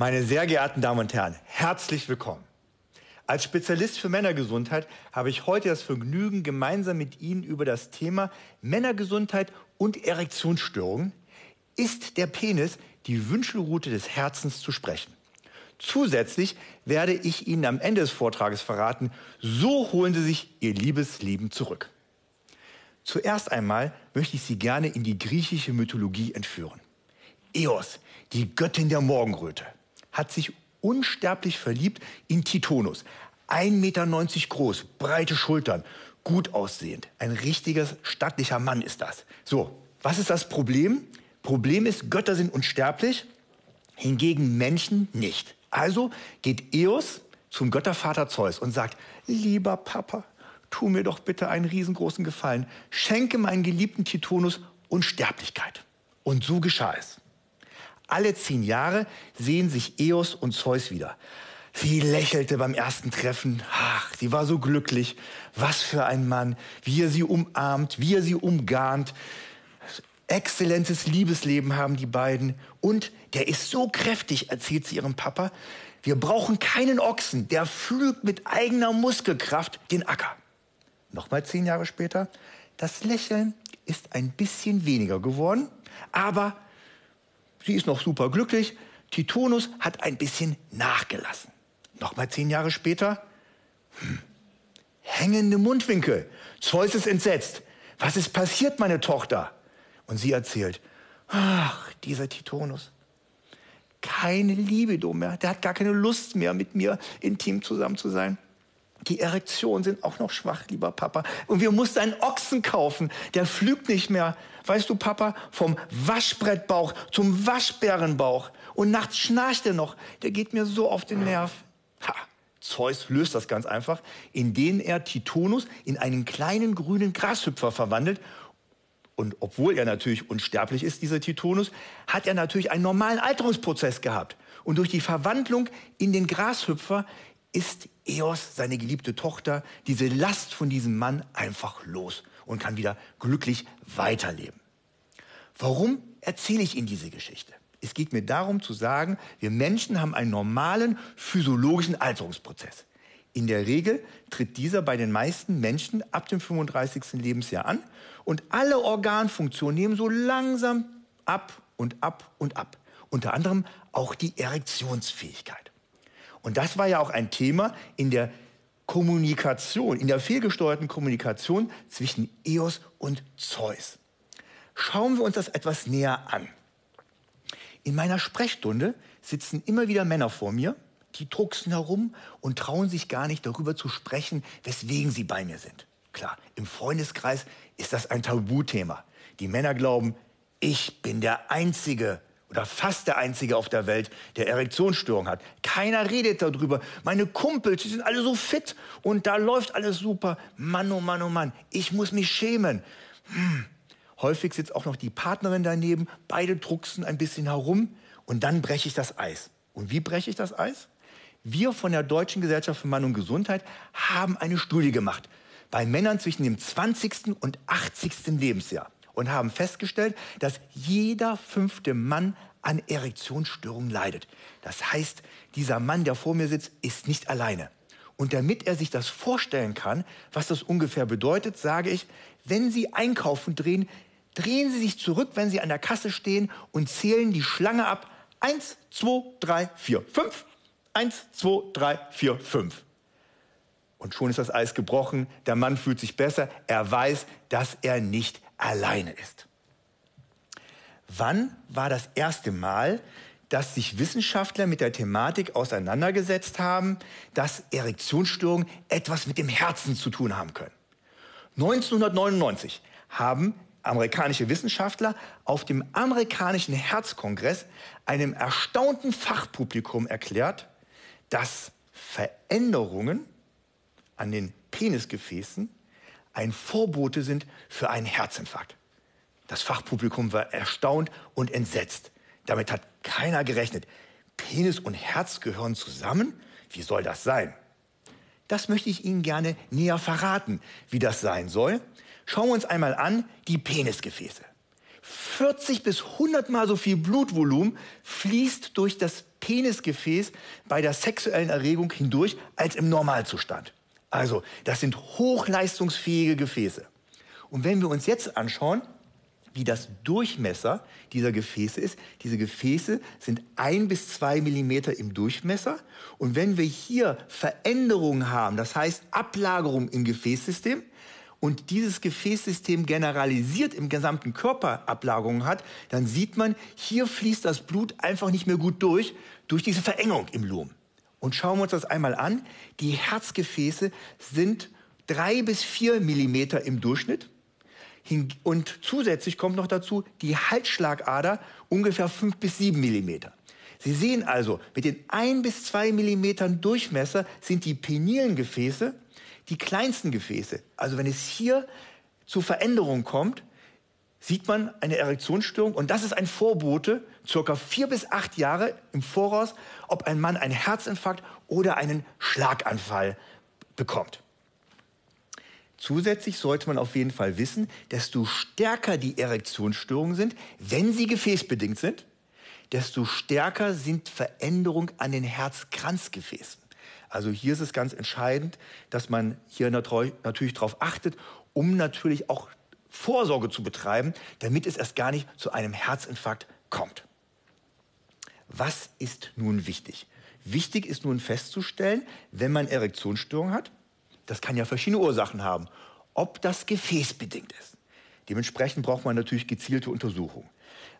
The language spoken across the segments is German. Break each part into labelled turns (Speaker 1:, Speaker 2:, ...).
Speaker 1: Meine sehr geehrten Damen und Herren, herzlich willkommen. Als Spezialist für Männergesundheit habe ich heute das Vergnügen, gemeinsam mit Ihnen über das Thema Männergesundheit und Erektionsstörungen, ist der Penis die Wünschelrute des Herzens zu sprechen. Zusätzlich werde ich Ihnen am Ende des Vortrages verraten, so holen Sie sich Ihr Liebesleben zurück. Zuerst einmal möchte ich Sie gerne in die griechische Mythologie entführen. Eos, die Göttin der Morgenröte hat sich unsterblich verliebt in Titonus. 1,90 Meter groß, breite Schultern, gut aussehend. Ein richtiger stattlicher Mann ist das. So, was ist das Problem? Problem ist, Götter sind unsterblich, hingegen Menschen nicht. Also geht Eos zum Göttervater Zeus und sagt, lieber Papa, tu mir doch bitte einen riesengroßen Gefallen, schenke meinen geliebten Titonus Unsterblichkeit. Und so geschah es. Alle zehn Jahre sehen sich Eos und Zeus wieder. Sie lächelte beim ersten Treffen. Ach, sie war so glücklich. Was für ein Mann. Wie er sie umarmt, wie er sie umgarnt. Exzellentes Liebesleben haben die beiden. Und der ist so kräftig, erzählt sie ihrem Papa. Wir brauchen keinen Ochsen. Der pflügt mit eigener Muskelkraft den Acker. Nochmal zehn Jahre später. Das Lächeln ist ein bisschen weniger geworden. Aber Sie ist noch super glücklich. Titonus hat ein bisschen nachgelassen. Nochmal zehn Jahre später. Hm, hängende Mundwinkel. Zeus ist entsetzt. Was ist passiert, meine Tochter? Und sie erzählt, ach, dieser Titonus. Keine Liebe mehr. Der hat gar keine Lust mehr, mit mir intim zusammen zu sein. Die Erektionen sind auch noch schwach, lieber Papa. Und wir mussten einen Ochsen kaufen. Der flügt nicht mehr. Weißt du, Papa, vom Waschbrettbauch zum Waschbärenbauch. Und nachts schnarcht er noch. Der geht mir so auf den Nerv. Ha, Zeus löst das ganz einfach, indem er Titonus in einen kleinen grünen Grashüpfer verwandelt. Und obwohl er natürlich unsterblich ist, dieser Titonus, hat er natürlich einen normalen Alterungsprozess gehabt. Und durch die Verwandlung in den Grashüpfer ist Eos, seine geliebte Tochter, diese Last von diesem Mann einfach los und kann wieder glücklich weiterleben. Warum erzähle ich Ihnen diese Geschichte? Es geht mir darum zu sagen, wir Menschen haben einen normalen physiologischen Alterungsprozess. In der Regel tritt dieser bei den meisten Menschen ab dem 35. Lebensjahr an und alle Organfunktionen nehmen so langsam ab und ab und ab. Unter anderem auch die Erektionsfähigkeit. Und das war ja auch ein Thema in der Kommunikation, in der fehlgesteuerten Kommunikation zwischen Eos und Zeus. Schauen wir uns das etwas näher an. In meiner Sprechstunde sitzen immer wieder Männer vor mir, die drucksen herum und trauen sich gar nicht darüber zu sprechen, weswegen sie bei mir sind. Klar, im Freundeskreis ist das ein Tabuthema. Die Männer glauben, ich bin der Einzige, oder fast der einzige auf der Welt, der Erektionsstörung hat. Keiner redet darüber. Meine Kumpels, die sind alle so fit und da läuft alles super. Mann, oh Mann, oh Mann, ich muss mich schämen. Hm. Häufig sitzt auch noch die Partnerin daneben, beide drucksen ein bisschen herum und dann breche ich das Eis. Und wie breche ich das Eis? Wir von der Deutschen Gesellschaft für Mann und Gesundheit haben eine Studie gemacht bei Männern zwischen dem 20. und 80. Lebensjahr und haben festgestellt, dass jeder fünfte Mann an Erektionsstörungen leidet. Das heißt, dieser Mann, der vor mir sitzt, ist nicht alleine. Und damit er sich das vorstellen kann, was das ungefähr bedeutet, sage ich, wenn Sie einkaufen drehen, drehen Sie sich zurück, wenn Sie an der Kasse stehen und zählen die Schlange ab. Eins, zwei, drei, vier, fünf. Eins, zwei, drei, vier, fünf. Und schon ist das Eis gebrochen. Der Mann fühlt sich besser. Er weiß, dass er nicht alleine ist. Wann war das erste Mal, dass sich Wissenschaftler mit der Thematik auseinandergesetzt haben, dass Erektionsstörungen etwas mit dem Herzen zu tun haben können? 1999 haben amerikanische Wissenschaftler auf dem amerikanischen Herzkongress einem erstaunten Fachpublikum erklärt, dass Veränderungen an den Penisgefäßen ein Vorbote sind für einen Herzinfarkt. Das Fachpublikum war erstaunt und entsetzt. Damit hat keiner gerechnet. Penis und Herz gehören zusammen? Wie soll das sein? Das möchte ich Ihnen gerne näher verraten, wie das sein soll. Schauen wir uns einmal an die Penisgefäße. 40 bis 100 Mal so viel Blutvolumen fließt durch das Penisgefäß bei der sexuellen Erregung hindurch als im Normalzustand. Also, das sind hochleistungsfähige Gefäße. Und wenn wir uns jetzt anschauen, wie das Durchmesser dieser Gefäße ist. Diese Gefäße sind ein bis zwei Millimeter im Durchmesser. Und wenn wir hier Veränderungen haben, das heißt Ablagerung im Gefäßsystem, und dieses Gefäßsystem generalisiert im gesamten Körper Ablagerungen hat, dann sieht man, hier fließt das Blut einfach nicht mehr gut durch, durch diese Verengung im Lumen. Und schauen wir uns das einmal an. Die Herzgefäße sind drei bis vier Millimeter im Durchschnitt. Und zusätzlich kommt noch dazu die Halsschlagader ungefähr 5 bis 7 Millimeter. Sie sehen also, mit den 1 bis 2 Millimetern Durchmesser sind die penilen Gefäße die kleinsten Gefäße. Also wenn es hier zu Veränderungen kommt, sieht man eine Erektionsstörung und das ist ein Vorbote, circa vier bis acht Jahre im Voraus, ob ein Mann einen Herzinfarkt oder einen Schlaganfall bekommt. Zusätzlich sollte man auf jeden Fall wissen, desto stärker die Erektionsstörungen sind, wenn sie gefäßbedingt sind, desto stärker sind Veränderungen an den Herzkranzgefäßen. Also hier ist es ganz entscheidend, dass man hier natürlich darauf achtet, um natürlich auch Vorsorge zu betreiben, damit es erst gar nicht zu einem Herzinfarkt kommt. Was ist nun wichtig? Wichtig ist nun festzustellen, wenn man Erektionsstörungen hat, das kann ja verschiedene Ursachen haben. Ob das gefäßbedingt ist. Dementsprechend braucht man natürlich gezielte Untersuchungen.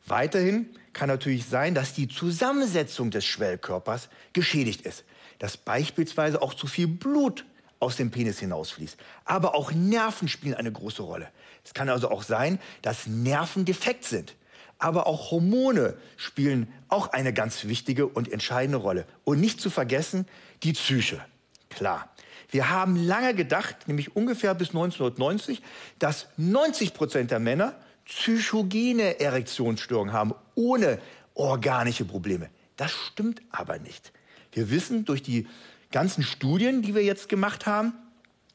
Speaker 1: Weiterhin kann natürlich sein, dass die Zusammensetzung des Schwellkörpers geschädigt ist. Dass beispielsweise auch zu viel Blut aus dem Penis hinausfließt. Aber auch Nerven spielen eine große Rolle. Es kann also auch sein, dass Nerven defekt sind. Aber auch Hormone spielen auch eine ganz wichtige und entscheidende Rolle. Und nicht zu vergessen, die Psyche. Klar, wir haben lange gedacht, nämlich ungefähr bis 1990, dass 90 Prozent der Männer psychogene Erektionsstörungen haben, ohne organische Probleme. Das stimmt aber nicht. Wir wissen durch die ganzen Studien, die wir jetzt gemacht haben,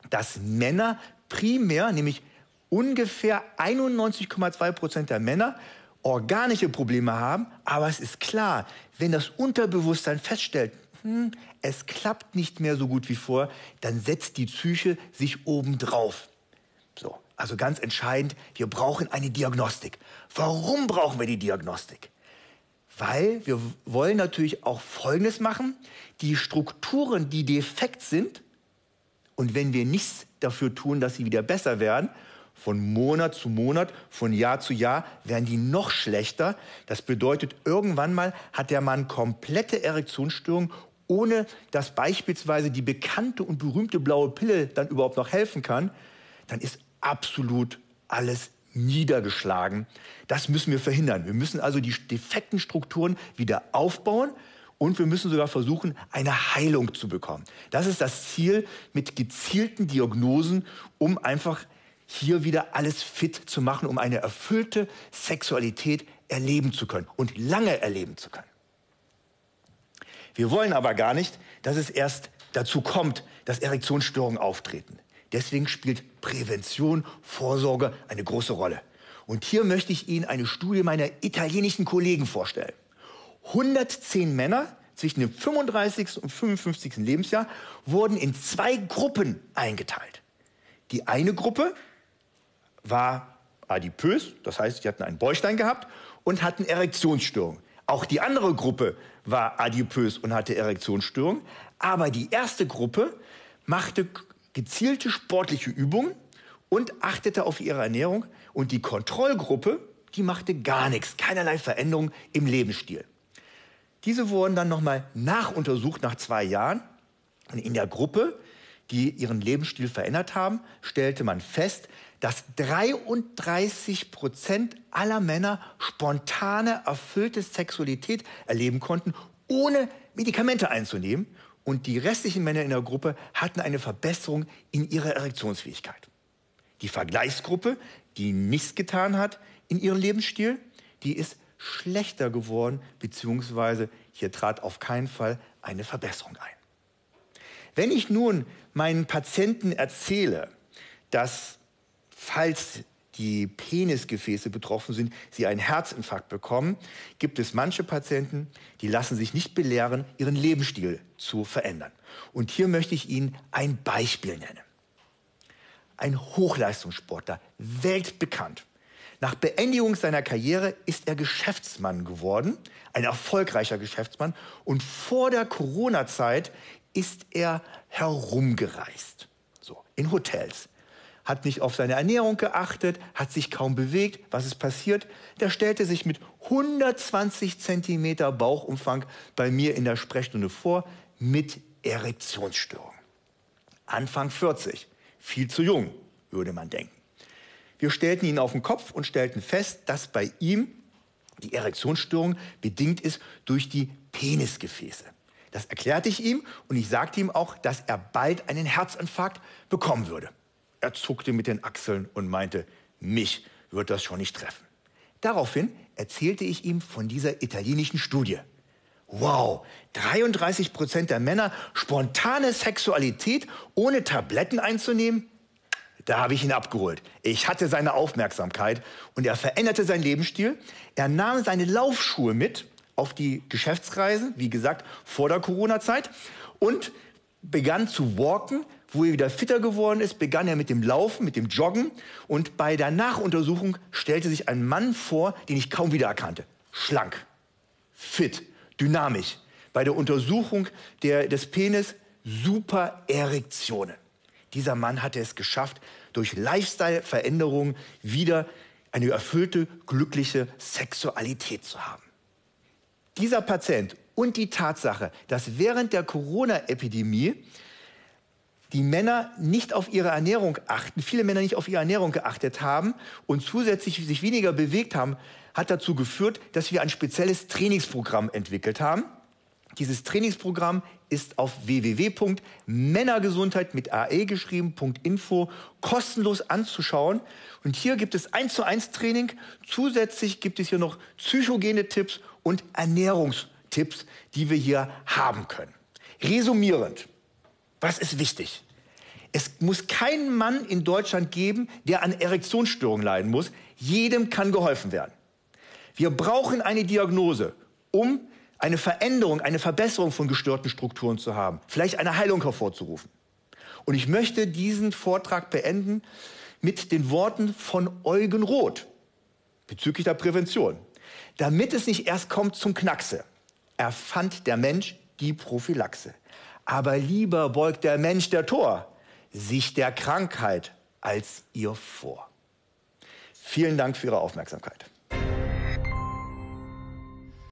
Speaker 1: dass Männer primär, nämlich ungefähr 91,2 Prozent der Männer, organische Probleme haben. Aber es ist klar, wenn das Unterbewusstsein feststellt, hm, es klappt nicht mehr so gut wie vor, dann setzt die Psyche sich obendrauf. So, also ganz entscheidend, wir brauchen eine Diagnostik. Warum brauchen wir die Diagnostik? Weil wir wollen natürlich auch Folgendes machen, die Strukturen, die defekt sind, und wenn wir nichts dafür tun, dass sie wieder besser werden, von Monat zu Monat, von Jahr zu Jahr werden die noch schlechter. Das bedeutet, irgendwann mal hat der Mann komplette Erektionsstörung ohne dass beispielsweise die bekannte und berühmte blaue Pille dann überhaupt noch helfen kann, dann ist absolut alles niedergeschlagen. Das müssen wir verhindern. Wir müssen also die defekten Strukturen wieder aufbauen und wir müssen sogar versuchen, eine Heilung zu bekommen. Das ist das Ziel mit gezielten Diagnosen, um einfach hier wieder alles fit zu machen, um eine erfüllte Sexualität erleben zu können und lange erleben zu können. Wir wollen aber gar nicht, dass es erst dazu kommt, dass Erektionsstörungen auftreten. Deswegen spielt Prävention, Vorsorge eine große Rolle. Und hier möchte ich Ihnen eine Studie meiner italienischen Kollegen vorstellen. 110 Männer zwischen dem 35. und 55. Lebensjahr wurden in zwei Gruppen eingeteilt. Die eine Gruppe war adipös, das heißt, sie hatten einen Bäuchlein gehabt und hatten Erektionsstörungen. Auch die andere Gruppe war adipös und hatte Erektionsstörungen. Aber die erste Gruppe machte gezielte sportliche Übungen und achtete auf ihre Ernährung. Und die Kontrollgruppe, die machte gar nichts, keinerlei Veränderung im Lebensstil. Diese wurden dann nochmal nachuntersucht nach zwei Jahren. Und in der Gruppe, die ihren Lebensstil verändert haben, stellte man fest, dass 33 Prozent aller Männer spontane, erfüllte Sexualität erleben konnten, ohne Medikamente einzunehmen. Und die restlichen Männer in der Gruppe hatten eine Verbesserung in ihrer Erektionsfähigkeit. Die Vergleichsgruppe, die nichts getan hat in ihrem Lebensstil, die ist schlechter geworden, beziehungsweise hier trat auf keinen Fall eine Verbesserung ein. Wenn ich nun meinen Patienten erzähle, dass falls die Penisgefäße betroffen sind, sie einen Herzinfarkt bekommen, gibt es manche Patienten, die lassen sich nicht belehren, ihren Lebensstil zu verändern. Und hier möchte ich Ihnen ein Beispiel nennen. Ein Hochleistungssportler, weltbekannt. Nach Beendigung seiner Karriere ist er Geschäftsmann geworden, ein erfolgreicher Geschäftsmann. Und vor der Corona-Zeit ist er herumgereist, so in Hotels hat nicht auf seine Ernährung geachtet, hat sich kaum bewegt. Was ist passiert? Der stellte sich mit 120 Zentimeter Bauchumfang bei mir in der Sprechstunde vor mit Erektionsstörung. Anfang 40, viel zu jung, würde man denken. Wir stellten ihn auf den Kopf und stellten fest, dass bei ihm die Erektionsstörung bedingt ist durch die Penisgefäße. Das erklärte ich ihm und ich sagte ihm auch, dass er bald einen Herzinfarkt bekommen würde. Er zuckte mit den Achseln und meinte, mich wird das schon nicht treffen. Daraufhin erzählte ich ihm von dieser italienischen Studie. Wow, 33 Prozent der Männer spontane Sexualität ohne Tabletten einzunehmen? Da habe ich ihn abgeholt. Ich hatte seine Aufmerksamkeit und er veränderte seinen Lebensstil. Er nahm seine Laufschuhe mit auf die Geschäftsreisen, wie gesagt, vor der Corona-Zeit und begann zu walken, wo er wieder fitter geworden ist, begann er mit dem Laufen, mit dem Joggen. Und bei der Nachuntersuchung stellte sich ein Mann vor, den ich kaum wiedererkannte. Schlank, fit, dynamisch. Bei der Untersuchung der, des Penis super Erektionen. Dieser Mann hatte es geschafft, durch Lifestyle-Veränderungen wieder eine erfüllte, glückliche Sexualität zu haben. Dieser Patient und die Tatsache, dass während der Corona-Epidemie die Männer nicht auf ihre Ernährung achten, viele Männer nicht auf ihre Ernährung geachtet haben und zusätzlich sich weniger bewegt haben, hat dazu geführt, dass wir ein spezielles Trainingsprogramm entwickelt haben. Dieses Trainingsprogramm ist auf www.männergesundheit mit ae geschrieben.info kostenlos anzuschauen. Und hier gibt es eins zu eins Training. Zusätzlich gibt es hier noch psychogene Tipps und Ernährungstipps, die wir hier haben können. Resumierend. Was ist wichtig? Es muss keinen Mann in Deutschland geben, der an Erektionsstörungen leiden muss. Jedem kann geholfen werden. Wir brauchen eine Diagnose, um eine Veränderung, eine Verbesserung von gestörten Strukturen zu haben, vielleicht eine Heilung hervorzurufen. Und ich möchte diesen Vortrag beenden mit den Worten von Eugen Roth bezüglich der Prävention. Damit es nicht erst kommt zum Knackse, erfand der Mensch die Prophylaxe. Aber lieber beugt der Mensch der Tor sich der Krankheit als ihr vor. Vielen Dank für Ihre Aufmerksamkeit.